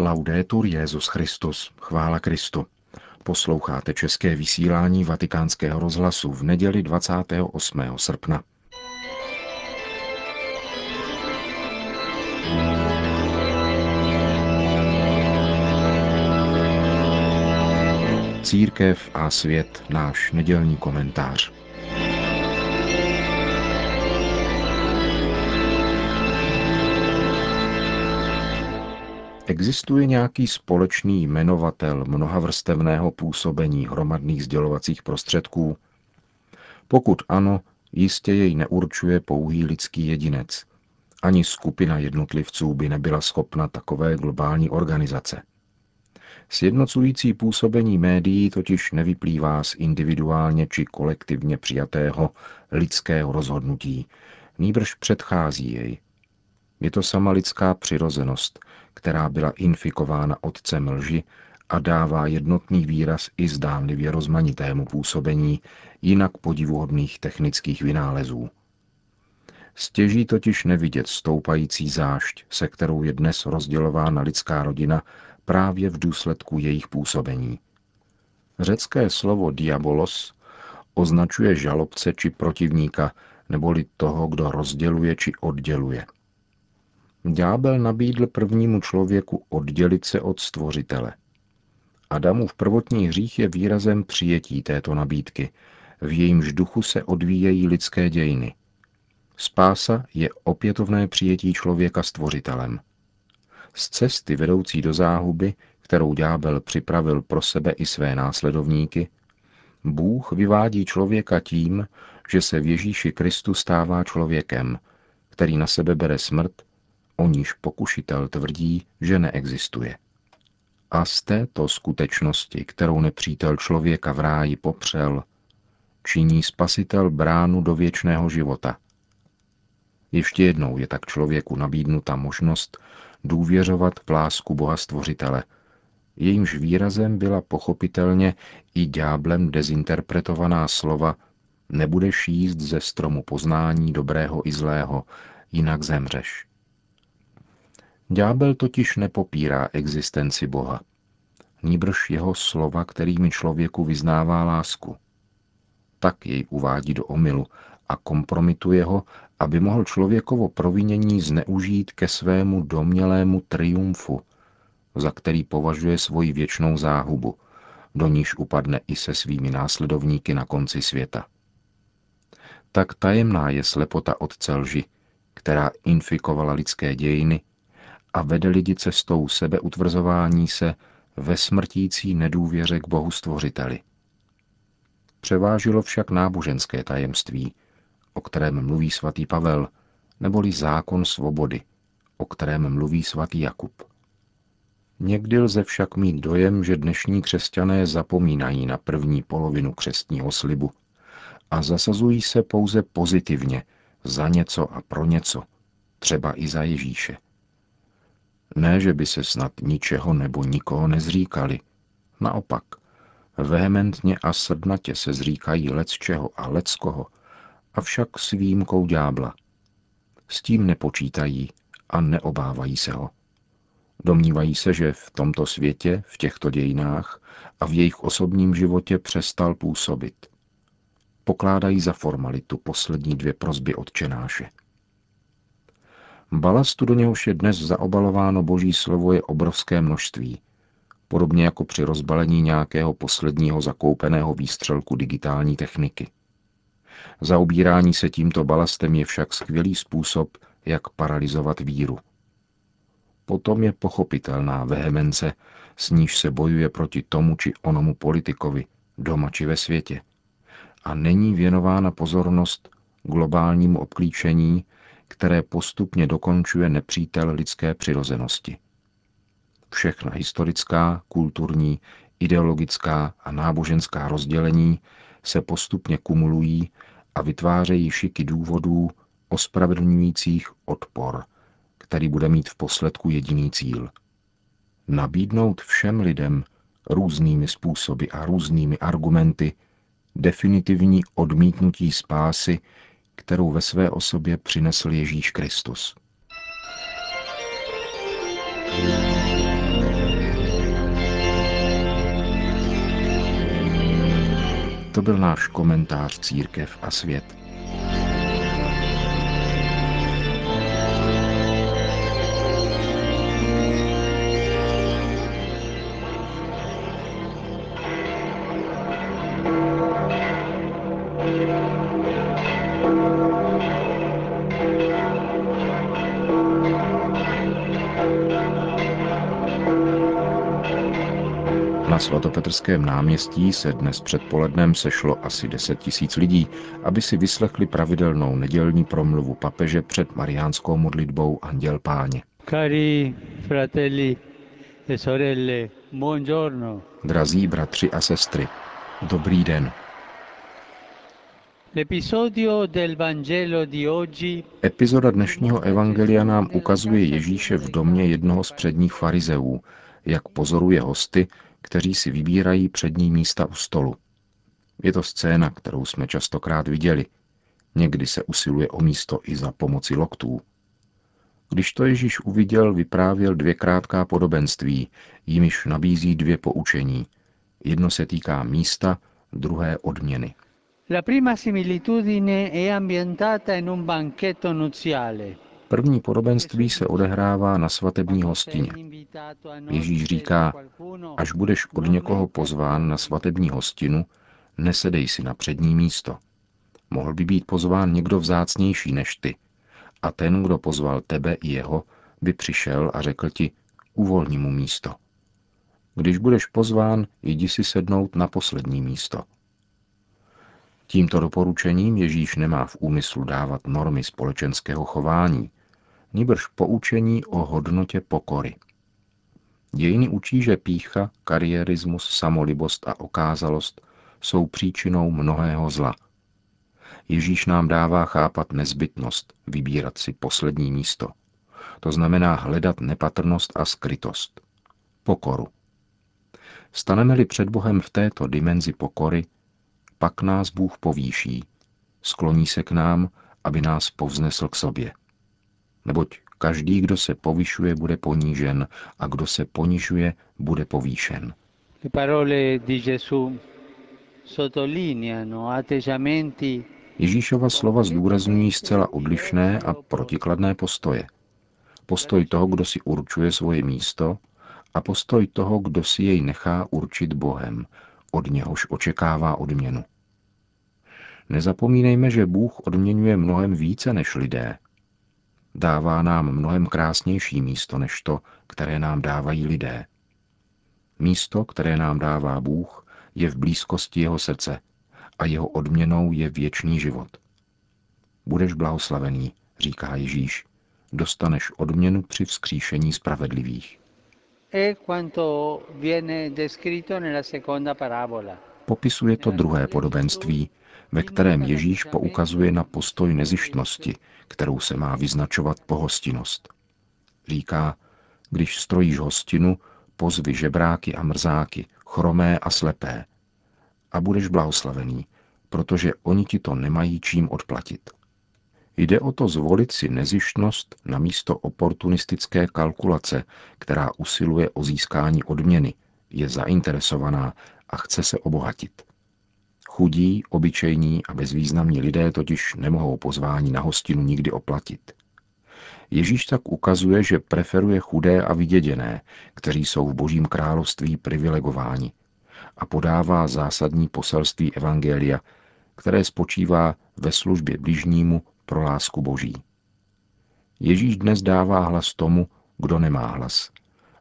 Laudetur Jezus Christus, chvála Kristu. Posloucháte české vysílání Vatikánského rozhlasu v neděli 28. srpna. Církev a svět, náš nedělní komentář. Existuje nějaký společný jmenovatel mnohavrstevného působení hromadných sdělovacích prostředků? Pokud ano, jistě jej neurčuje pouhý lidský jedinec. Ani skupina jednotlivců by nebyla schopna takové globální organizace. Sjednocující působení médií totiž nevyplývá z individuálně či kolektivně přijatého lidského rozhodnutí, nýbrž předchází jej. Je to sama lidská přirozenost, která byla infikována otcem lži a dává jednotný výraz i zdánlivě rozmanitému působení jinak podivuhodných technických vynálezů. Stěží totiž nevidět stoupající zášť, se kterou je dnes rozdělována lidská rodina právě v důsledku jejich působení. Řecké slovo diabolos označuje žalobce či protivníka, neboli toho, kdo rozděluje či odděluje – Ďábel nabídl prvnímu člověku oddělit se od stvořitele. Adamův prvotní hřích je výrazem přijetí této nabídky, v jejímž duchu se odvíjejí lidské dějiny. Spása je opětovné přijetí člověka stvořitelem. Z cesty vedoucí do záhuby, kterou ďábel připravil pro sebe i své následovníky, Bůh vyvádí člověka tím, že se v Ježíši Kristu stává člověkem, který na sebe bere smrt o níž pokušitel tvrdí, že neexistuje. A z této skutečnosti, kterou nepřítel člověka v ráji popřel, činí spasitel bránu do věčného života. Ještě jednou je tak člověku nabídnuta možnost důvěřovat v lásku Boha Stvořitele, jejímž výrazem byla pochopitelně i dňáblem dezinterpretovaná slova nebudeš jíst ze stromu poznání dobrého i zlého, jinak zemřeš. Ďábel totiž nepopírá existenci Boha, níbrž jeho slova, kterými člověku vyznává lásku. Tak jej uvádí do omylu a kompromituje ho, aby mohl člověkovo provinění zneužít ke svému domělému triumfu, za který považuje svoji věčnou záhubu, do níž upadne i se svými následovníky na konci světa. Tak tajemná je slepota otce lži, která infikovala lidské dějiny a vede lidi cestou sebeutvrzování se ve smrtící nedůvěře k Bohu Stvořiteli. Převážilo však náboženské tajemství, o kterém mluví svatý Pavel, neboli zákon svobody, o kterém mluví svatý Jakub. Někdy lze však mít dojem, že dnešní křesťané zapomínají na první polovinu křestního slibu a zasazují se pouze pozitivně za něco a pro něco, třeba i za Ježíše. Ne, že by se snad ničeho nebo nikoho nezříkali. Naopak, vehementně a srdnatě se zříkají lec čeho a lec koho, avšak s výjimkou ďábla. S tím nepočítají a neobávají se ho. Domnívají se, že v tomto světě, v těchto dějinách a v jejich osobním životě přestal působit. Pokládají za formalitu poslední dvě prozby odčenáše. Balastu, do něhož je dnes zaobalováno boží slovo, je obrovské množství. Podobně jako při rozbalení nějakého posledního zakoupeného výstřelku digitální techniky. Zaobírání se tímto balastem je však skvělý způsob, jak paralizovat víru. Potom je pochopitelná vehemence, s níž se bojuje proti tomu či onomu politikovi, doma či ve světě. A není věnována pozornost globálnímu obklíčení, které postupně dokončuje nepřítel lidské přirozenosti. Všechna historická, kulturní, ideologická a náboženská rozdělení se postupně kumulují a vytvářejí šiky důvodů ospravedlňujících odpor, který bude mít v posledku jediný cíl. Nabídnout všem lidem různými způsoby a různými argumenty definitivní odmítnutí spásy kterou ve své osobě přinesl Ježíš Kristus. To byl náš komentář Církev a svět. Na svatopetrském náměstí se dnes předpolednem sešlo asi 10 tisíc lidí, aby si vyslechli pravidelnou nedělní promluvu papeže před mariánskou modlitbou Anděl Páně. Cari fratelli e sorelle, buongiorno. Drazí bratři a sestry, dobrý den. Epizoda dnešního evangelia nám ukazuje Ježíše v domě jednoho z předních farizeů, jak pozoruje hosty, kteří si vybírají přední místa u stolu. Je to scéna, kterou jsme častokrát viděli. Někdy se usiluje o místo i za pomoci loktů. Když to Ježíš uviděl, vyprávěl dvě krátká podobenství, jimiž nabízí dvě poučení. Jedno se týká místa, druhé odměny. La prima similitudine è ambientata in un banchetto nuziale. První podobenství se odehrává na svatební hostině. Ježíš říká, až budeš od někoho pozván na svatební hostinu, nesedej si na přední místo. Mohl by být pozván někdo vzácnější než ty. A ten, kdo pozval tebe i jeho, by přišel a řekl ti, uvolni mu místo. Když budeš pozván, jdi si sednout na poslední místo. Tímto doporučením Ježíš nemá v úmyslu dávat normy společenského chování, níbrž poučení o hodnotě pokory. Dějiny učí, že pícha, kariérismus, samolibost a okázalost jsou příčinou mnohého zla. Ježíš nám dává chápat nezbytnost vybírat si poslední místo. To znamená hledat nepatrnost a skrytost. Pokoru. Staneme-li před Bohem v této dimenzi pokory, pak nás Bůh povýší, skloní se k nám, aby nás povznesl k sobě. Neboť každý, kdo se povyšuje, bude ponížen a kdo se ponižuje, bude povýšen. Atteggiamenti Ježíšova slova zdůrazňují zcela odlišné a protikladné postoje. Postoj toho, kdo si určuje svoje místo, a postoj toho, kdo si jej nechá určit Bohem, od něhož očekává odměnu. Nezapomínejme, že Bůh odměňuje mnohem více než lidé. Dává nám mnohem krásnější místo než to, které nám dávají lidé. Místo, které nám dává Bůh, je v blízkosti jeho srdce a jeho odměnou je věčný život. Budeš blahoslavený, říká Ježíš, dostaneš odměnu při vzkříšení spravedlivých. Popisuje to druhé podobenství, ve kterém Ježíš poukazuje na postoj nezištnosti, kterou se má vyznačovat pohostinnost. Říká, když strojíš hostinu, pozvi žebráky a mrzáky, chromé a slepé. A budeš blahoslavený, protože oni ti to nemají čím odplatit. Jde o to zvolit si nezištnost na místo oportunistické kalkulace, která usiluje o získání odměny, je zainteresovaná a chce se obohatit. Chudí, obyčejní a bezvýznamní lidé totiž nemohou pozvání na hostinu nikdy oplatit. Ježíš tak ukazuje, že preferuje chudé a vyděděné, kteří jsou v božím království privilegováni a podává zásadní poselství Evangelia, které spočívá ve službě bližnímu pro lásku Boží. Ježíš dnes dává hlas tomu, kdo nemá hlas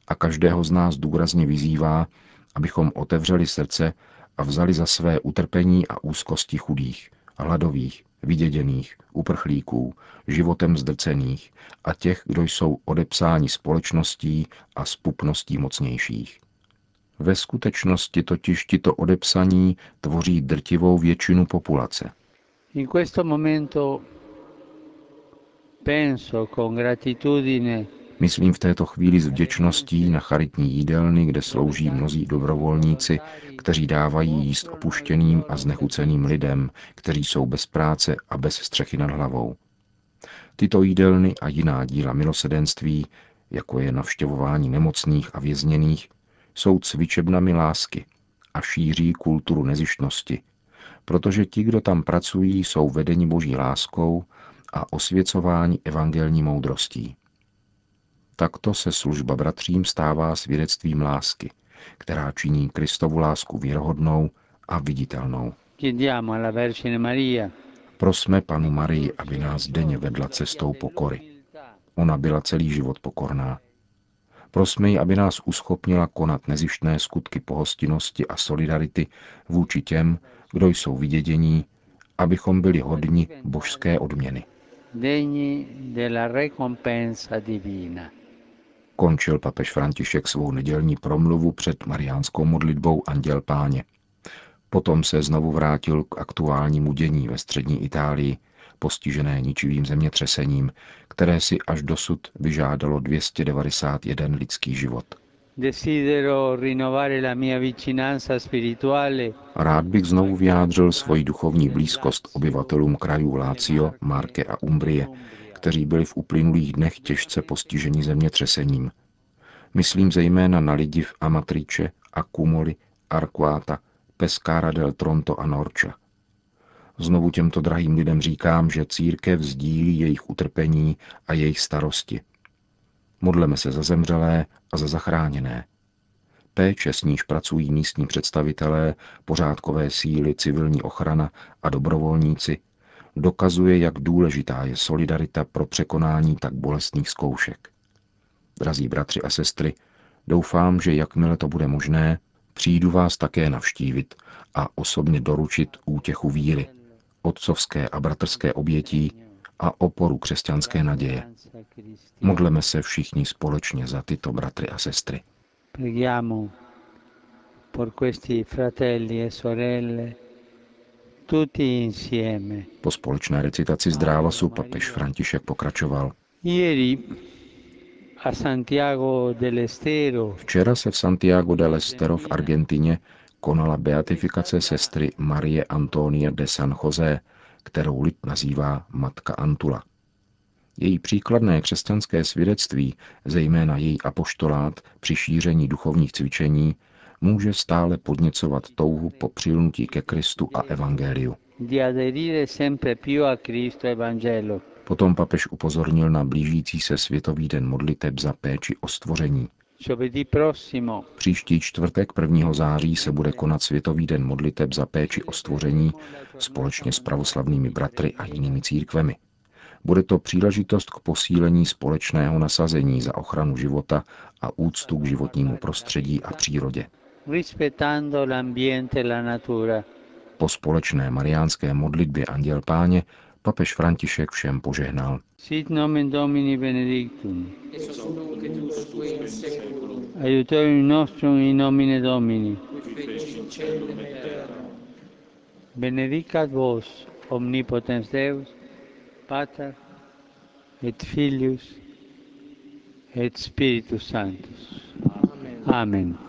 a každého z nás důrazně vyzývá, abychom otevřeli srdce a vzali za své utrpení a úzkosti chudých, hladových, vyděděných, uprchlíků, životem zdrcených a těch, kdo jsou odepsáni společností a spupností mocnějších. Ve skutečnosti totiž tito odepsaní tvoří drtivou většinu populace. In questo momento penso con gratitudine Myslím v této chvíli s vděčností na charitní jídelny, kde slouží mnozí dobrovolníci, kteří dávají jíst opuštěným a znechuceným lidem, kteří jsou bez práce a bez střechy nad hlavou. Tyto jídelny a jiná díla milosedenství, jako je navštěvování nemocných a vězněných, jsou cvičebnami lásky a šíří kulturu nezištnosti, protože ti, kdo tam pracují, jsou vedeni boží láskou a osvěcování evangelní moudrostí. Takto se služba bratřím stává svědectvím lásky, která činí Kristovu lásku věrohodnou a viditelnou. Prosme panu Marii, aby nás denně vedla cestou pokory. Ona byla celý život pokorná. Prosme ji, aby nás uschopnila konat nezištné skutky pohostinnosti a solidarity vůči těm, kdo jsou vidědění, abychom byli hodni božské odměny. Končil papež František svou nedělní promluvu před mariánskou modlitbou Anděl Páně. Potom se znovu vrátil k aktuálnímu dění ve střední Itálii, postižené ničivým zemětřesením, které si až dosud vyžádalo 291 lidský život. Rád bych znovu vyjádřil svoji duchovní blízkost obyvatelům krajů Lácio, Marke a Umbrie, kteří byli v uplynulých dnech těžce postiženi zemětřesením. Myslím zejména na lidi v Amatriče, Accumoli, Arquata, Pescara del Tronto a Norča. Znovu těmto drahým lidem říkám, že církev sdílí jejich utrpení a jejich starosti. Modleme se za zemřelé a za zachráněné. Péče, s níž pracují místní představitelé, pořádkové síly, civilní ochrana a dobrovolníci, dokazuje, jak důležitá je solidarita pro překonání tak bolestných zkoušek. Drazí bratři a sestry, doufám, že jakmile to bude možné, přijdu vás také navštívit a osobně doručit útěchu víry, otcovské a bratrské obětí a oporu křesťanské naděje. Modleme se všichni společně za tyto bratry a sestry. Preghiamo por questi fratelli e sorelle. Po společné recitaci zdrávasu papež František pokračoval. Ieri a Santiago del Estero. Včera se v Santiago del Estero v Argentině konala beatifikace sestry Marie Antonia de San José, kterou lid nazývá Matka Antula. Její příkladné křesťanské svědectví, zejména její apoštolát při šíření duchovních cvičení, může stále podněcovat touhu po přilnutí ke Kristu a Evangeliu. Potom papež upozornil na blížící se Světový den modliteb za péči o stvoření. Příští čtvrtek 1. září se bude konat Světový den modliteb za péči o stvoření společně s pravoslavnými bratry a jinými církvemi. Bude to příležitost k posílení společného nasazení za ochranu života a úctu k životnímu prostředí a přírodě. Po společné mariánské modlitbě Anděl Páně papež František všem požehnal. Sit nomen Domini benedictum. Aiutorium nostrum in nomine Domini. Benedicat vos omnipotens Deus, Pater et Filius et Spiritus Sanctus. Amen. Amen.